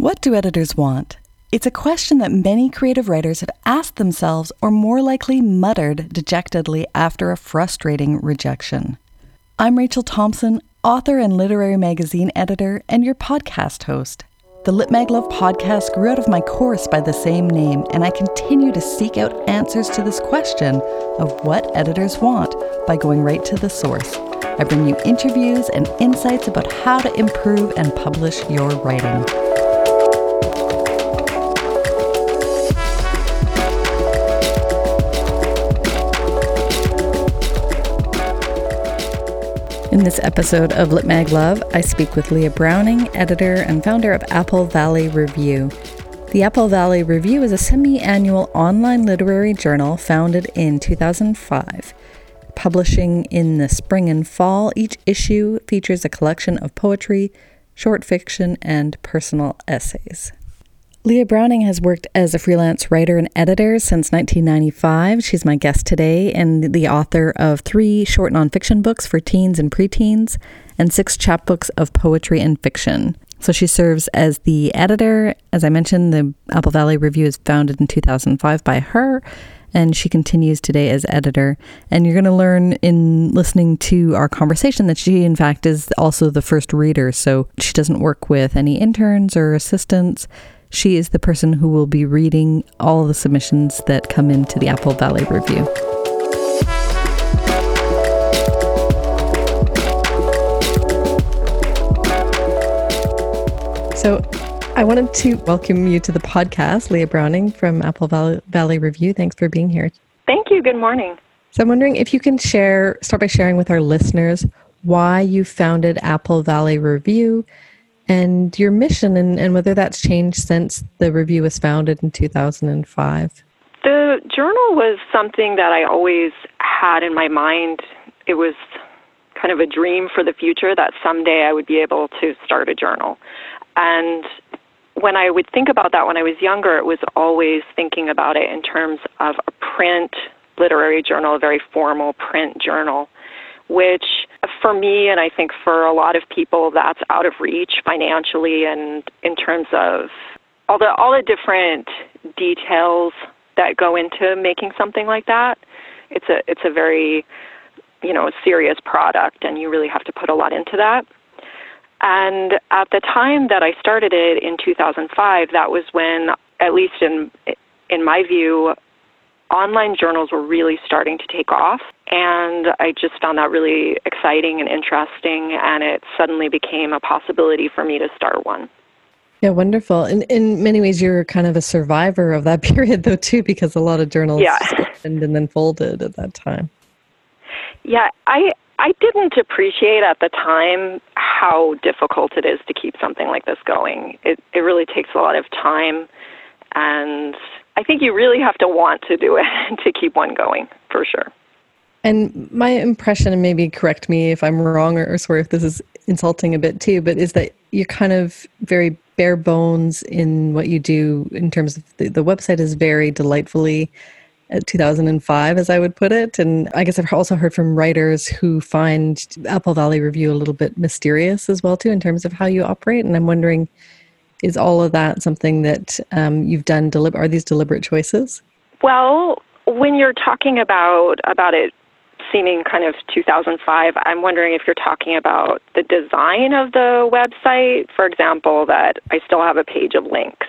What do editors want? It's a question that many creative writers have asked themselves or more likely muttered dejectedly after a frustrating rejection. I'm Rachel Thompson, author and literary magazine editor, and your podcast host. The Lit Mag Love podcast grew out of my course by the same name, and I continue to seek out answers to this question of what editors want by going right to the source. I bring you interviews and insights about how to improve and publish your writing. In this episode of Lit Mag Love, I speak with Leah Browning, editor and founder of Apple Valley Review. The Apple Valley Review is a semi annual online literary journal founded in 2005. Publishing in the spring and fall, each issue features a collection of poetry, short fiction, and personal essays. Leah Browning has worked as a freelance writer and editor since 1995. She's my guest today and the author of three short nonfiction books for teens and preteens and six chapbooks of poetry and fiction. So she serves as the editor. As I mentioned, the Apple Valley Review is founded in 2005 by her, and she continues today as editor. And you're going to learn in listening to our conversation that she, in fact, is also the first reader. So she doesn't work with any interns or assistants. She is the person who will be reading all the submissions that come into the Apple Valley Review. So, I wanted to welcome you to the podcast, Leah Browning from Apple Valley Review. Thanks for being here. Thank you. Good morning. So, I'm wondering if you can share, start by sharing with our listeners why you founded Apple Valley Review and your mission and, and whether that's changed since the review was founded in 2005. The journal was something that I always had in my mind. It was kind of a dream for the future that someday I would be able to start a journal. And when I would think about that when I was younger, it was always thinking about it in terms of a print literary journal, a very formal print journal, which for me, and I think for a lot of people, that's out of reach financially and in terms of all the all the different details that go into making something like that. It's a it's a very you know serious product, and you really have to put a lot into that. And at the time that I started it in 2005, that was when, at least in in my view, online journals were really starting to take off. And I just found that really exciting and interesting, and it suddenly became a possibility for me to start one. Yeah, wonderful. In in many ways, you're kind of a survivor of that period, though, too, because a lot of journals yeah. opened and then folded at that time. Yeah, I I didn't appreciate at the time how difficult it is to keep something like this going. It it really takes a lot of time, and I think you really have to want to do it to keep one going for sure. And my impression, and maybe correct me if I'm wrong or, or sorry if this is insulting a bit too, but is that you're kind of very bare bones in what you do in terms of the, the website is very delightfully uh, 2005 as i would put it. And i guess i've also heard from writers who find apple valley review a little bit mysterious as well too in terms of how you operate. And i'm wondering is all of that something that um, you've done delib- are these deliberate choices? Well when you're talking about about it seeming kind of 2005, I'm wondering if you're talking about the design of the website, for example, that I still have a page of links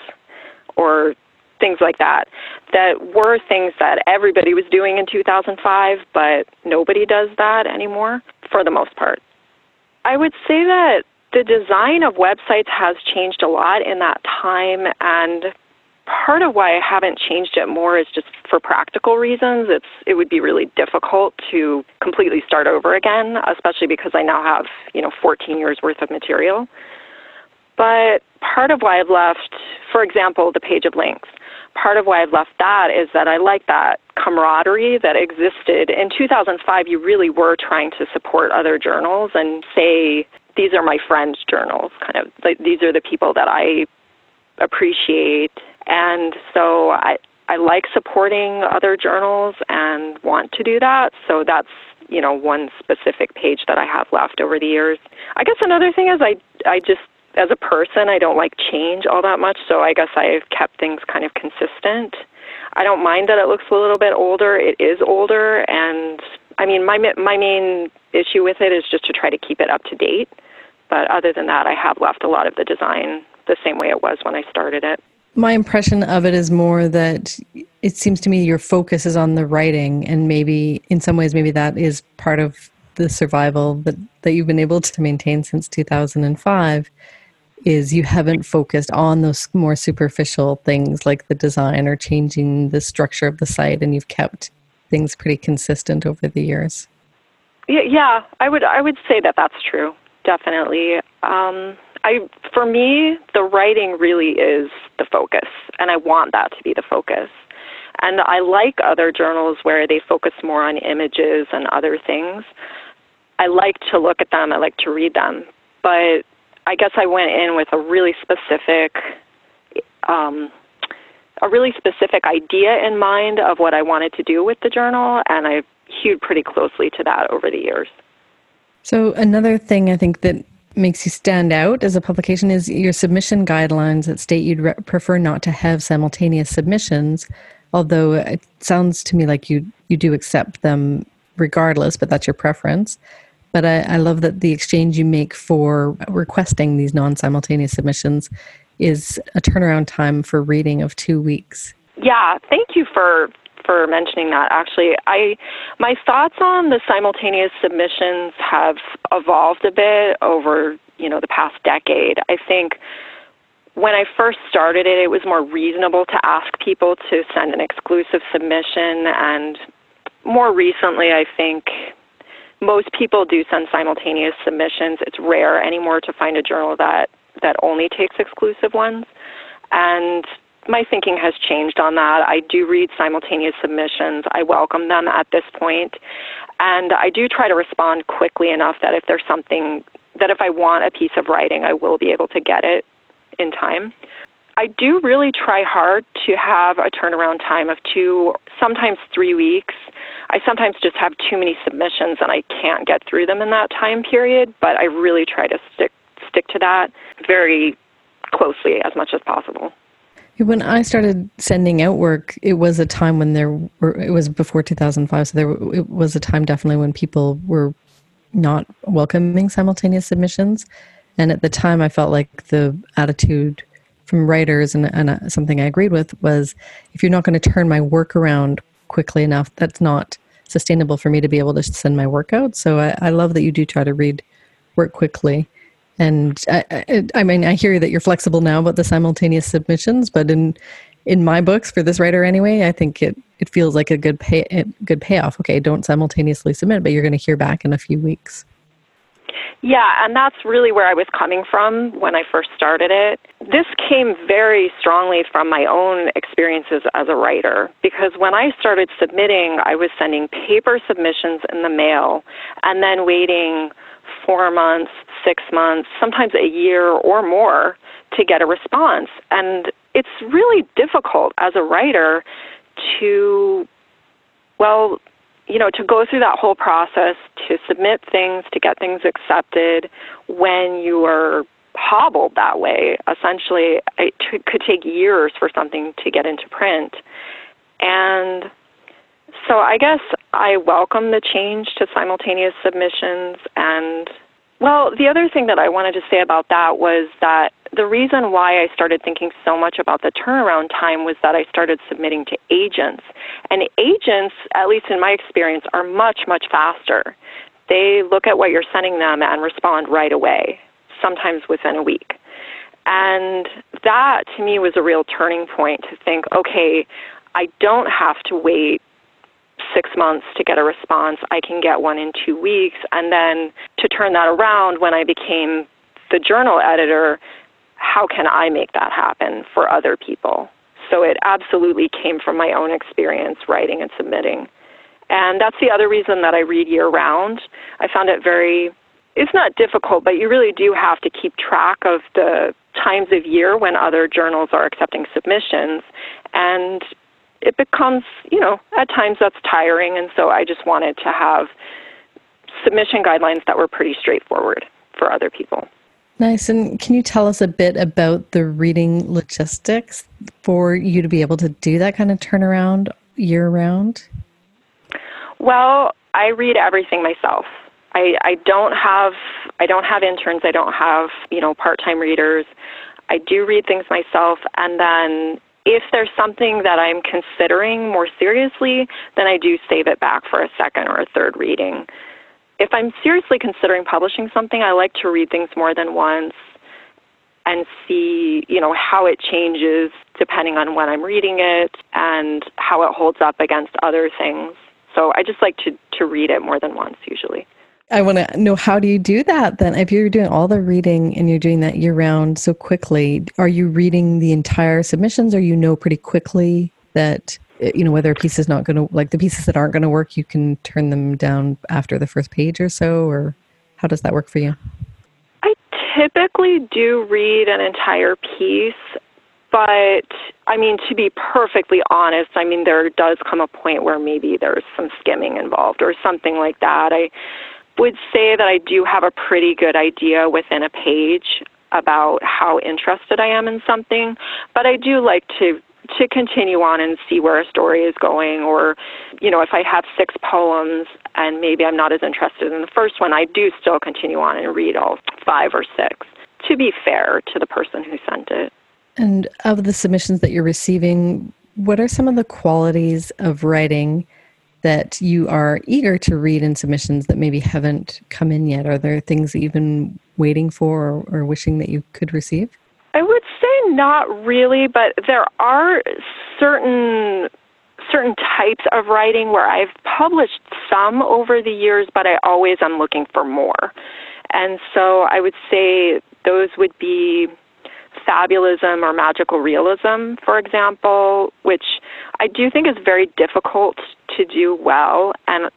or things like that, that were things that everybody was doing in 2005, but nobody does that anymore for the most part. I would say that the design of websites has changed a lot in that time, and part of why I haven't changed it more is just for practical reasons. It's it would be really difficult to completely start over again, especially because I now have, you know, 14 years worth of material. But part of why I've left, for example, the page of links, part of why I've left that is that I like that camaraderie that existed. In 2005, you really were trying to support other journals and say, these are my friends' journals, kind of like these are the people that I appreciate and so I, I like supporting other journals and want to do that. So that's you know one specific page that I have left over the years. I guess another thing is I I just as a person, I don't like change all that much, so I guess I've kept things kind of consistent. I don't mind that it looks a little bit older. It is older, and I mean, my my main issue with it is just to try to keep it up to date. But other than that, I have left a lot of the design the same way it was when I started it. My impression of it is more that it seems to me your focus is on the writing, and maybe in some ways, maybe that is part of the survival that, that you've been able to maintain since 2005 is you haven't focused on those more superficial things like the design or changing the structure of the site and you've kept things pretty consistent over the years. Yeah, i would i would say that that's true definitely um, I, for me, the writing really is the focus, and I want that to be the focus. And I like other journals where they focus more on images and other things. I like to look at them, I like to read them, but I guess I went in with a really specific, um, a really specific idea in mind of what I wanted to do with the journal, and I hewed pretty closely to that over the years. So another thing I think that makes you stand out as a publication is your submission guidelines that state you'd re- prefer not to have simultaneous submissions although it sounds to me like you you do accept them regardless but that's your preference. But I, I love that the exchange you make for requesting these non-simultaneous submissions is a turnaround time for reading of two weeks. Yeah thank you for for mentioning that. Actually, I my thoughts on the simultaneous submissions have evolved a bit over you know the past decade. I think when I first started it, it was more reasonable to ask people to send an exclusive submission, and more recently, I think most people do send simultaneous submissions. It's rare anymore to find a journal that that only takes exclusive ones, and my thinking has changed on that. I do read simultaneous submissions. I welcome them at this point, and I do try to respond quickly enough that if there's something that if I want a piece of writing, I will be able to get it in time. I do really try hard to have a turnaround time of two, sometimes three weeks. I sometimes just have too many submissions and I can't get through them in that time period, but I really try to stick stick to that very closely as much as possible. When I started sending out work, it was a time when there were, it was before 2005, so there it was a time definitely when people were not welcoming simultaneous submissions. And at the time, I felt like the attitude from writers and, and uh, something I agreed with was if you're not going to turn my work around quickly enough, that's not sustainable for me to be able to send my work out. So I, I love that you do try to read work quickly and I, I, mean, I hear that you're flexible now about the simultaneous submissions, but in in my books for this writer anyway, I think it it feels like a good pay a good payoff. Okay, don't simultaneously submit, but you're going to hear back in a few weeks. Yeah, and that's really where I was coming from when I first started it. This came very strongly from my own experiences as a writer because when I started submitting, I was sending paper submissions in the mail and then waiting four months, six months, sometimes a year or more to get a response. And it's really difficult as a writer to, well, you know, to go through that whole process, to submit things, to get things accepted when you are hobbled that way. Essentially, it could take years for something to get into print. And so I guess I welcome the change to simultaneous submissions. And, well, the other thing that I wanted to say about that was that the reason why I started thinking so much about the turnaround time was that I started submitting to agents. And agents, at least in my experience, are much, much faster. They look at what you're sending them and respond right away, sometimes within a week. And that to me was a real turning point to think, okay, I don't have to wait six months to get a response. I can get one in two weeks. And then to turn that around when I became the journal editor, how can I make that happen for other people? So it absolutely came from my own experience writing and submitting. And that's the other reason that I read year round. I found it very, it's not difficult, but you really do have to keep track of the times of year when other journals are accepting submissions. And it becomes, you know, at times that's tiring. And so I just wanted to have submission guidelines that were pretty straightforward for other people. Nice. And can you tell us a bit about the reading logistics for you to be able to do that kind of turnaround year round? Well, I read everything myself. I, I don't have I don't have interns. I don't have you know part time readers. I do read things myself, and then if there's something that I'm considering more seriously, then I do save it back for a second or a third reading. If I'm seriously considering publishing something, I like to read things more than once and see, you know, how it changes depending on when I'm reading it and how it holds up against other things. So I just like to, to read it more than once usually. I want to know how do you do that then? If you're doing all the reading and you're doing that year round so quickly, are you reading the entire submissions or you know pretty quickly that eh, you know whether a piece is not going to like the pieces that aren't going to work you can turn them down after the first page or so or how does that work for you? I typically do read an entire piece but I mean, to be perfectly honest, I mean, there does come a point where maybe there's some skimming involved or something like that. I would say that I do have a pretty good idea within a page about how interested I am in something, but I do like to to continue on and see where a story is going or you know if I have six poems and maybe I'm not as interested in the first one, I do still continue on and read all five or six to be fair to the person who sent it. And of the submissions that you're receiving, what are some of the qualities of writing that you are eager to read in submissions that maybe haven't come in yet? Are there things that you've been waiting for or, or wishing that you could receive? I would say not really, but there are certain certain types of writing where I've published some over the years, but I always am looking for more. And so I would say those would be fabulism or magical realism, for example, which I do think is very difficult to do well, and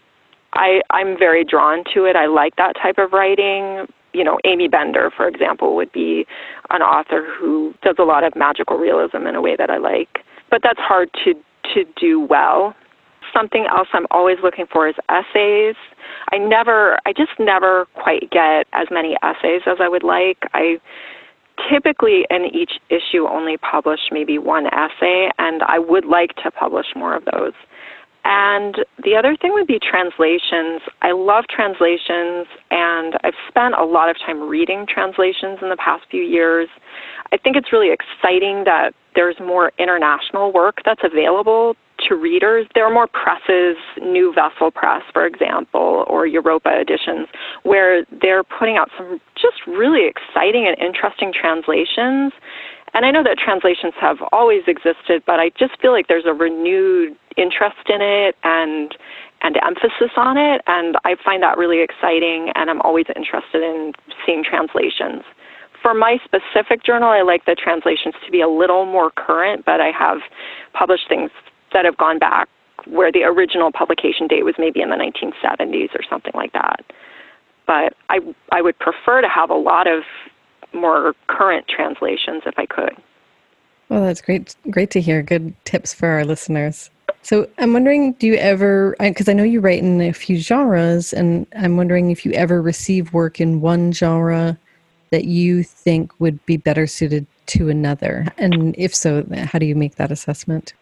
I, I'm very drawn to it. I like that type of writing. You know, Aimee Bender, for example, would be an author who does a lot of magical realism in a way that I like. But that's hard to to do well. Something else I'm always looking for is essays. I never, I just never quite get as many essays as I would like. I typically in each issue only publish maybe one essay, and I would like to publish more of those. And the other thing would be translations. I love translations, and I've spent a lot of time reading translations in the past few years. I think it's really exciting that there's more international work that's available to readers. There are more presses, New Vessel Press, for example, or Europa editions, where they're putting out some just really exciting and interesting translations. And I know that translations have always existed, but I just feel like there's a renewed interest in it and and emphasis on it, and I find that really exciting. And I'm always interested in seeing translations. For my specific journal, I like the translations to be a little more current, but I have published things that have gone back where the original publication date was maybe in the 1970s or something like that. But I I would prefer to have a lot of more current translations if I could. Well, that's great great to hear. Good tips for our listeners. So I'm wondering, do you ever, because I know you write in a few genres, and I'm wondering if you ever receive work in one genre that you think would be better suited to another? And if so, how do you make that assessment?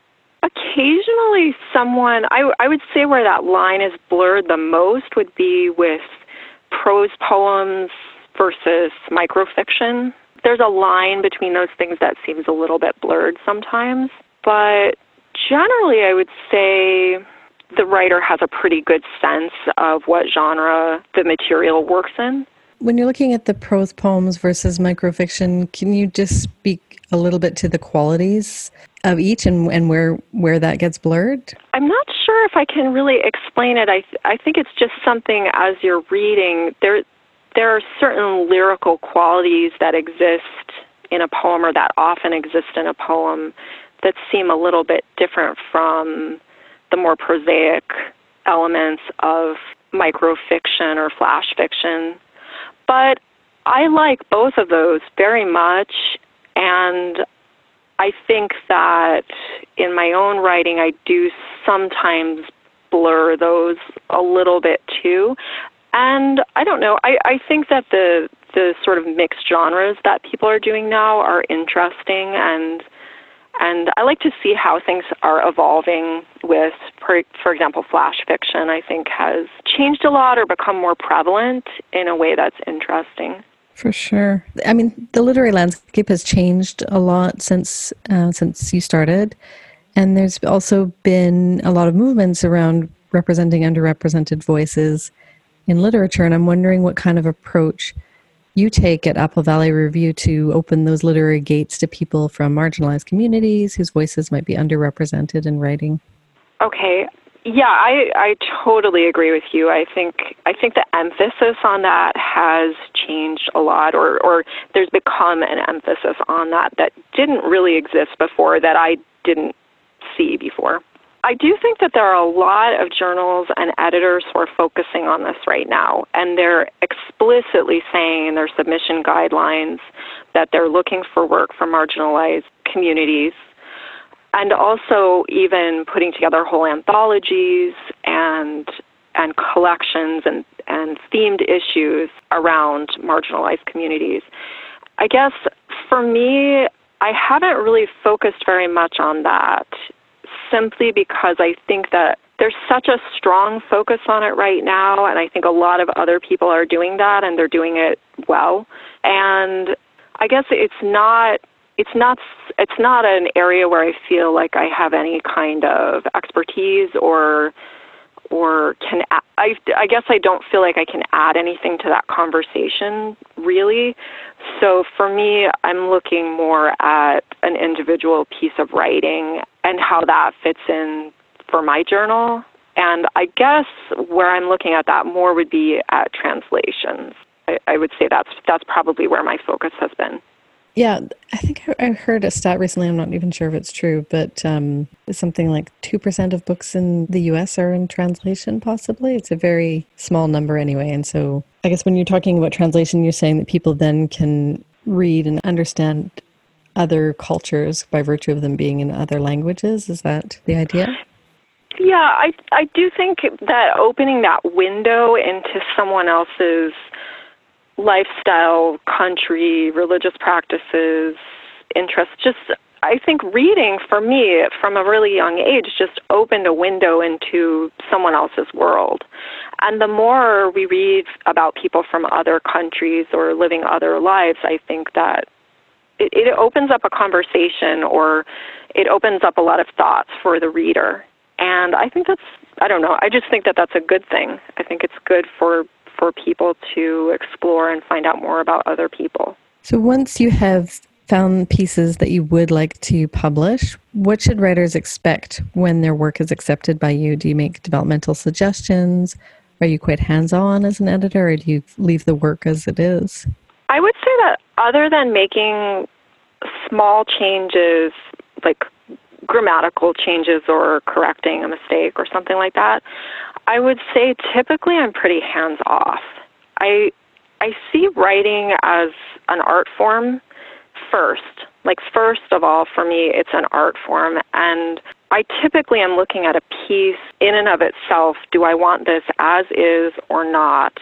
Occasionally, someone, I, I would say where that line is blurred the most would be with prose poems versus microfiction. There's a line between those things that seems a little bit blurred sometimes, but generally, I would say the writer has a pretty good sense of what genre the material works in. When you're looking at the prose poems versus microfiction, can you just speak a little bit to the qualities of each and, and where where that gets blurred? I'm not sure if I can really explain it. I th- I think it's just something as you're reading there there are certain lyrical qualities that exist in a poem or that often exist in a poem that seem a little bit different from the more prosaic elements of microfiction or flash fiction. But I like both of those very much and I think that in my own writing, I do sometimes blur those a little bit too. And I don't know, I, I think that the the sort of mixed genres that people are doing now are interesting and and I like to see how things are evolving with, for, example, flash fiction, I think has changed a lot or become more prevalent in a way that's interesting. For sure. I mean, the literary landscape has changed a lot since uh, since you started, and there's also been a lot of movements around representing underrepresented voices in literature. And I'm wondering what kind of approach you take at Apple Valley Review to open those literary gates to people from marginalized communities whose voices might be underrepresented in writing? Okay. Yeah, I, I totally agree with you. I think I think the emphasis on that has changed a lot or, or there's become an emphasis on that that didn't really exist before that I didn't see before. I do think that there are a lot of journals and editors who are focusing on this right now, and they're explicitly saying in their submission guidelines that they're looking for work from marginalized communities, and also even putting together whole anthologies and and collections and, and themed issues around marginalized communities. I guess for me, I haven't really focused very much on that simply because I think that there's such a strong focus on it right now, and I think a lot of other people are doing that, and they're doing it well. And I guess it's not it's not it's not an area where I feel like I have any kind of expertise or or can I I guess I don't feel like I can add anything to that conversation really. So for me, I'm looking more at an individual piece of writing and how that fits in for my journal. And I guess where I'm looking at that more would be at translations. I, I would say that's that's probably where my focus has been. Yeah, I think I heard a stat recently. I'm not even sure if it's true, but um, something like 2% of books in the US are in translation, possibly. It's a very small number anyway. And so I guess when you're talking about translation, you're saying that people then can read and understand other cultures by virtue of them being in other languages. Is that the idea? Yeah, I, I do think that opening that window into someone else's lifestyle, country, religious practices, interests. Just, I think reading for me from a really young age just opened a window into someone else's world. And the more we read about people from other countries or living other lives, I think that it, it opens up a conversation or it opens up a lot of thoughts for the reader. And I think that's, I don't know, I just think that that's a good thing. I think it's good for for people to explore and find out more about other people. So once you have found pieces that you would like to publish, what should writers expect when their work is accepted by you? Do you make developmental suggestions? Are you quite hands on as an editor, or do you leave the work as it is? I would say that other than making small changes, like grammatical changes or correcting a mistake or something like that, I would say typically I'm pretty hands off. I I see writing as an art form first. Like first of all for me it's an art form and I typically am looking at a piece in and of itself. Do I want this as is or not?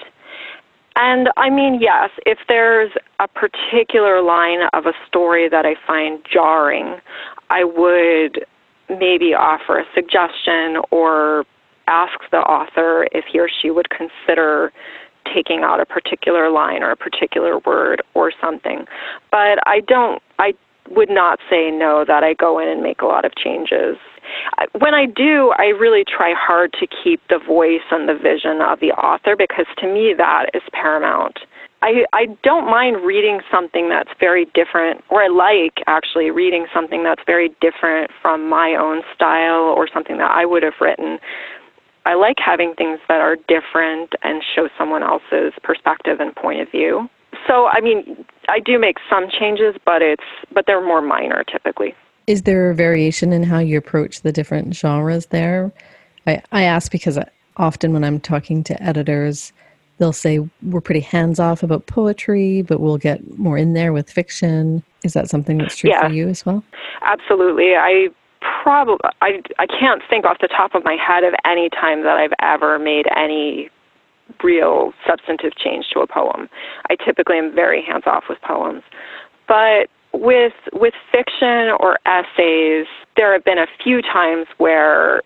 And I mean, yes, if there's a particular line of a story that I find jarring, I would maybe offer a suggestion or ask the author if he or she would consider taking out a particular line or a particular word or something. But I don't, I would not say no that I go in and make a lot of changes. When I do, I really try hard to keep the voice and the vision of the author because to me that is paramount. I, I don't mind reading something that's very different, or I like actually reading something that's very different from my own style or something that I would have written I like having things that are different and show someone else's perspective and point of view. So, I mean, I do make some changes, but it's but they're more minor typically. Is there a variation in how you approach the different genres there? I, I ask because often when I'm talking to editors, they'll say we're pretty hands off about poetry, but we'll get more in there with fiction. Is that something that's true yeah, for you as well? Absolutely. I probably I I can't think off the top of my head of any time that I've ever made any real substantive change to a poem. I typically am very hands off with poems. But with with fiction or essays, there have been a few times where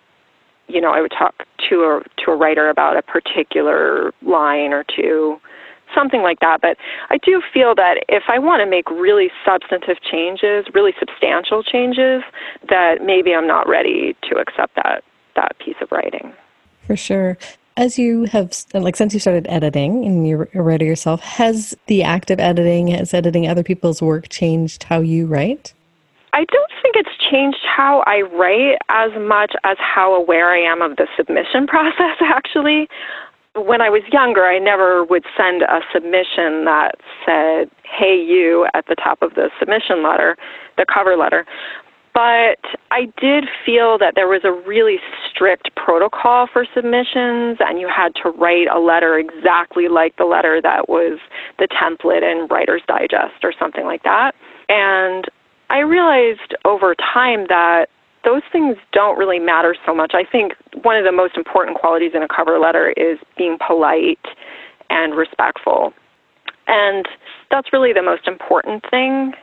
you know, I would talk to a to a writer about a particular line or two, something like that. But I do feel that if I want to make really substantive changes, really substantial changes, that maybe I'm not ready to accept that that piece of writing. For sure. As you have, like, since you started editing and you're yourself, has the act of editing, has editing other people's work changed how you write? I don't think it's changed how I write as much as how aware I am of the submission process, actually. When I was younger, I never would send a submission that said, hey, you, at the top of the submission letter, the cover letter. But I did feel that there was a really strict protocol for submissions, and you had to write a letter exactly like the letter that was the template in Writer's Digest or something like that. And I realized over time that those things don't really matter so much. I think one of the most important qualities in a cover letter is being polite and respectful. And that's really the most important thing.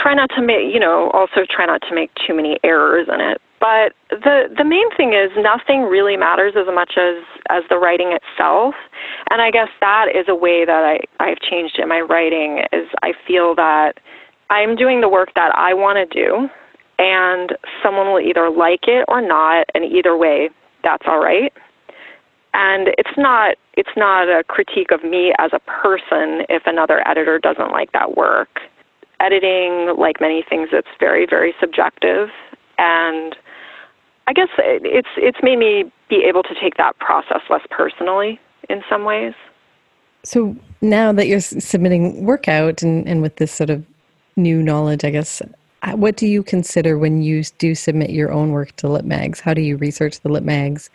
Try not to make, you know, also try not to make too many errors in it. But the the main thing is nothing really matters as much as as the writing itself. And I guess that is a way that I I've changed in my writing is I feel that I'm doing the work that I want to do, and someone will either like it or not, and either way, that's all right. And it's not it's not a critique of me as a person if another editor doesn't like that work. Editing, like many things, it's very very subjective, and I guess it's it's made me be able to take that process less personally in some ways. So now that you're submitting work out and, and with this sort of new knowledge, I guess. Uh, what do you consider when you do submit your own work to Lit Mags? How do you research the Lit Mags,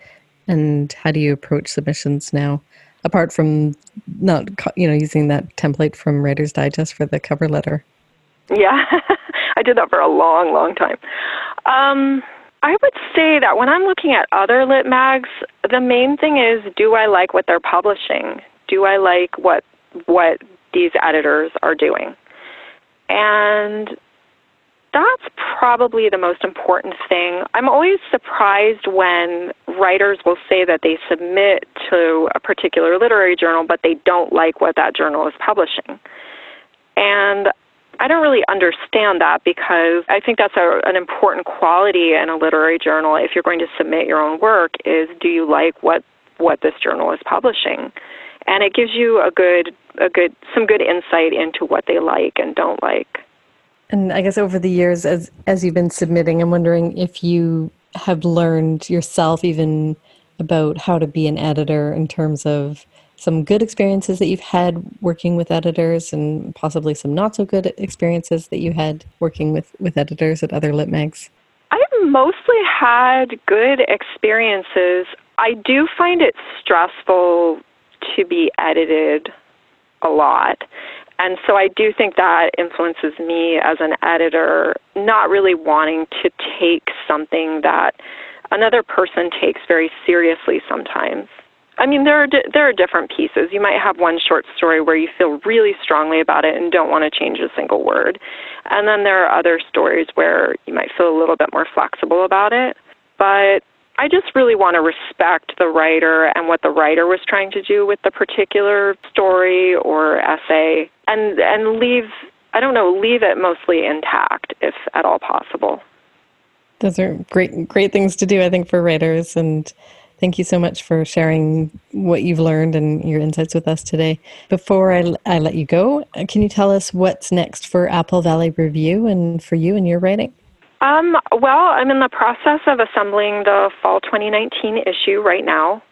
and how do you approach submissions now? Apart from not, you know, using that template from Writer's Digest for the cover letter. Yeah, I did that for a long, long time. Um, I would say that when I'm looking at other lit mags, the main thing is do I like what they're publishing? Do I like what what these editors are doing? And that's probably the most important thing. I'm always surprised when writers will say that they submit to a particular literary journal, but they don't like what that journal is publishing. And I don't really understand that because I think that's a, an important quality in a literary journal. If you're going to submit your own work, is do you like what what this journal is publishing? And it gives you a good a good some good insight into what they like and don't like. And I guess over the years, as as you've been submitting, I'm wondering if you have learned yourself even about how to be an editor in terms of some good experiences that you've had working with editors and possibly some not so good experiences that you had working with, with editors at other lit mags? I've mostly had good experiences. I do find it stressful to be edited a lot. And so I do think that influences me as an editor, not really wanting to take something that another person takes very seriously sometimes. I mean, there are di- there are different pieces. You might have one short story where you feel really strongly about it and don't want to change a single word, and then there are other stories where you might feel a little bit more flexible about it. But I just really want to respect the writer and what the writer was trying to do with the particular story or essay and and leave I don't know, leave it mostly intact if at all possible. Those are great great things to do I think for writers and thank you so much for sharing what you've learned and your insights with us today. Before I, I let you go, can you tell us what's next for Apple Valley Review and for you and your writing? Um, well, I'm in the process of assembling the fall 2019 issue right now.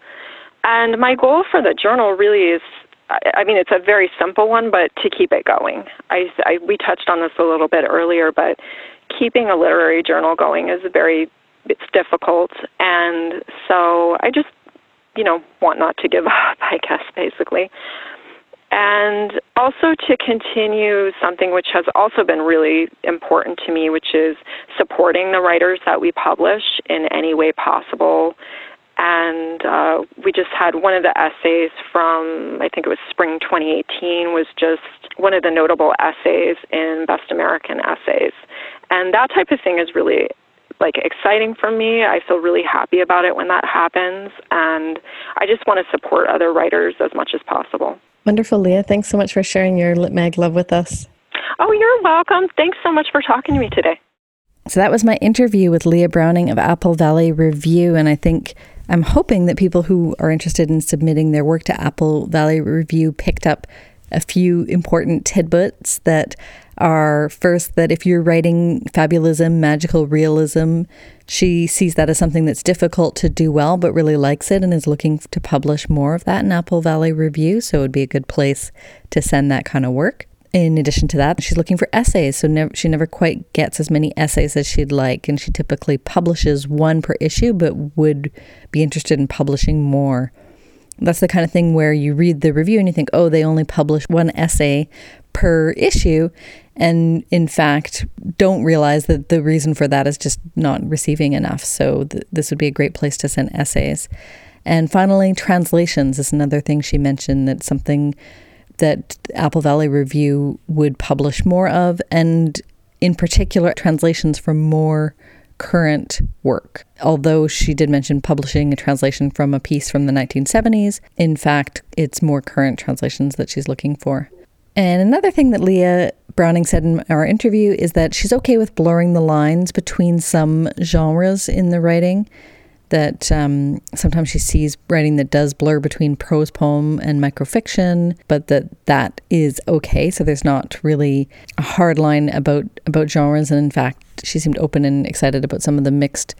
And my goal for the journal really is I mean, it's a very simple one, but to keep it going. I, I, we touched on this a little bit earlier, but keeping a literary journal going is a very it's difficult, and so I just you know want not to give up. I guess basically. And also to continue something which has also been really important to me, which is supporting the writers that we publish in any way possible. And uh, we just had one of the essays from I think it was spring 2018 was just one of the notable essays in Best American Essays, and that type of thing is really like exciting for me. I feel really happy about it when that happens, and I just want to support other writers as much as possible. Wonderful, Leah. Thanks so much for sharing your Lit Mag love with us. Oh, you're welcome. Thanks so much for talking to me today. So that was my interview with Leah Browning of Apple Valley Review, and I think I'm hoping that people who are interested in submitting their work to Apple Valley Review picked up a few important tidbits that are first that if you're writing fabulism, magical realism, she sees that as something that's difficult to do well, but really likes it and is looking to publish more of that in Apple Valley Review. So it would be a good place to send that kind of work. In addition to that, she's looking for essays. So she never quite gets as many essays as she'd like. And she typically publishes one per issue, but would be interested in publishing more. That's the kind of thing where you read the review and you think, oh, they only publish one essay per issue. And in fact, don't realize that the reason for that is just not receiving enough. So th- this would be a great place to send essays. And finally, translations is another thing she mentioned that's something that Apple Valley Review would publish more of, and in particular, translations from more current work. Although she did mention publishing a translation from a piece from the 1970s, in fact, it's more current translations that she's looking for. And another thing that Leah Browning said in our interview is that she's okay with blurring the lines between some genres in the writing that um, sometimes she sees writing that does blur between prose poem and microfiction, but that that is okay. So there's not really a hard line about about genres, and in fact, she seemed open and excited about some of the mixed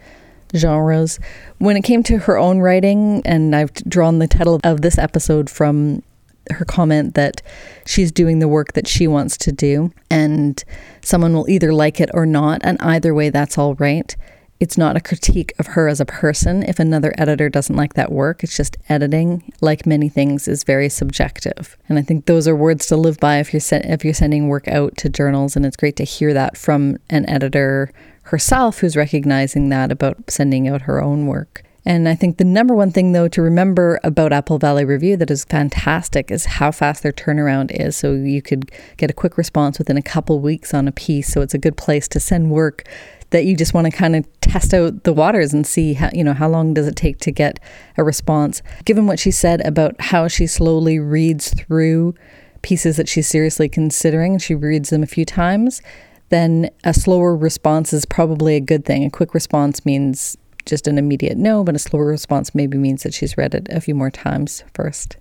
genres. When it came to her own writing, and I've drawn the title of this episode from her comment that she's doing the work that she wants to do, and someone will either like it or not, and either way, that's all right. It's not a critique of her as a person if another editor doesn't like that work. It's just editing, like many things, is very subjective. And I think those are words to live by if you're se- if you're sending work out to journals and it's great to hear that from an editor herself who's recognizing that about sending out her own work. And I think the number one thing, though, to remember about Apple Valley Review that is fantastic is how fast their turnaround is. So you could get a quick response within a couple weeks on a piece. So it's a good place to send work that you just want to kind of test out the waters and see how you know how long does it take to get a response given what she said about how she slowly reads through pieces that she's seriously considering she reads them a few times then a slower response is probably a good thing a quick response means just an immediate no but a slower response maybe means that she's read it a few more times first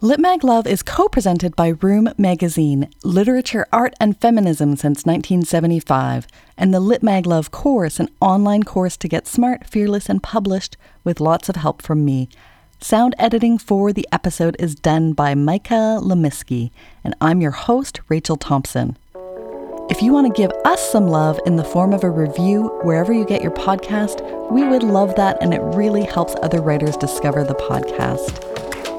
Litmag Love is co presented by Room Magazine, Literature, Art, and Feminism since 1975, and the Litmag Love course, an online course to get smart, fearless, and published with lots of help from me. Sound editing for the episode is done by Micah Lemisky, and I'm your host, Rachel Thompson. If you want to give us some love in the form of a review wherever you get your podcast, we would love that, and it really helps other writers discover the podcast.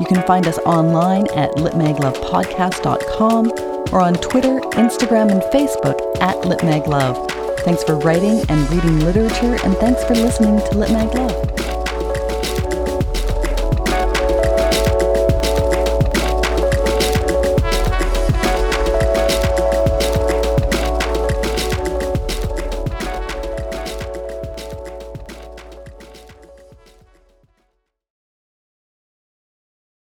You can find us online at litmaglovepodcast.com or on Twitter, Instagram, and Facebook at litmaglove. Thanks for writing and reading literature, and thanks for listening to Litmag Love.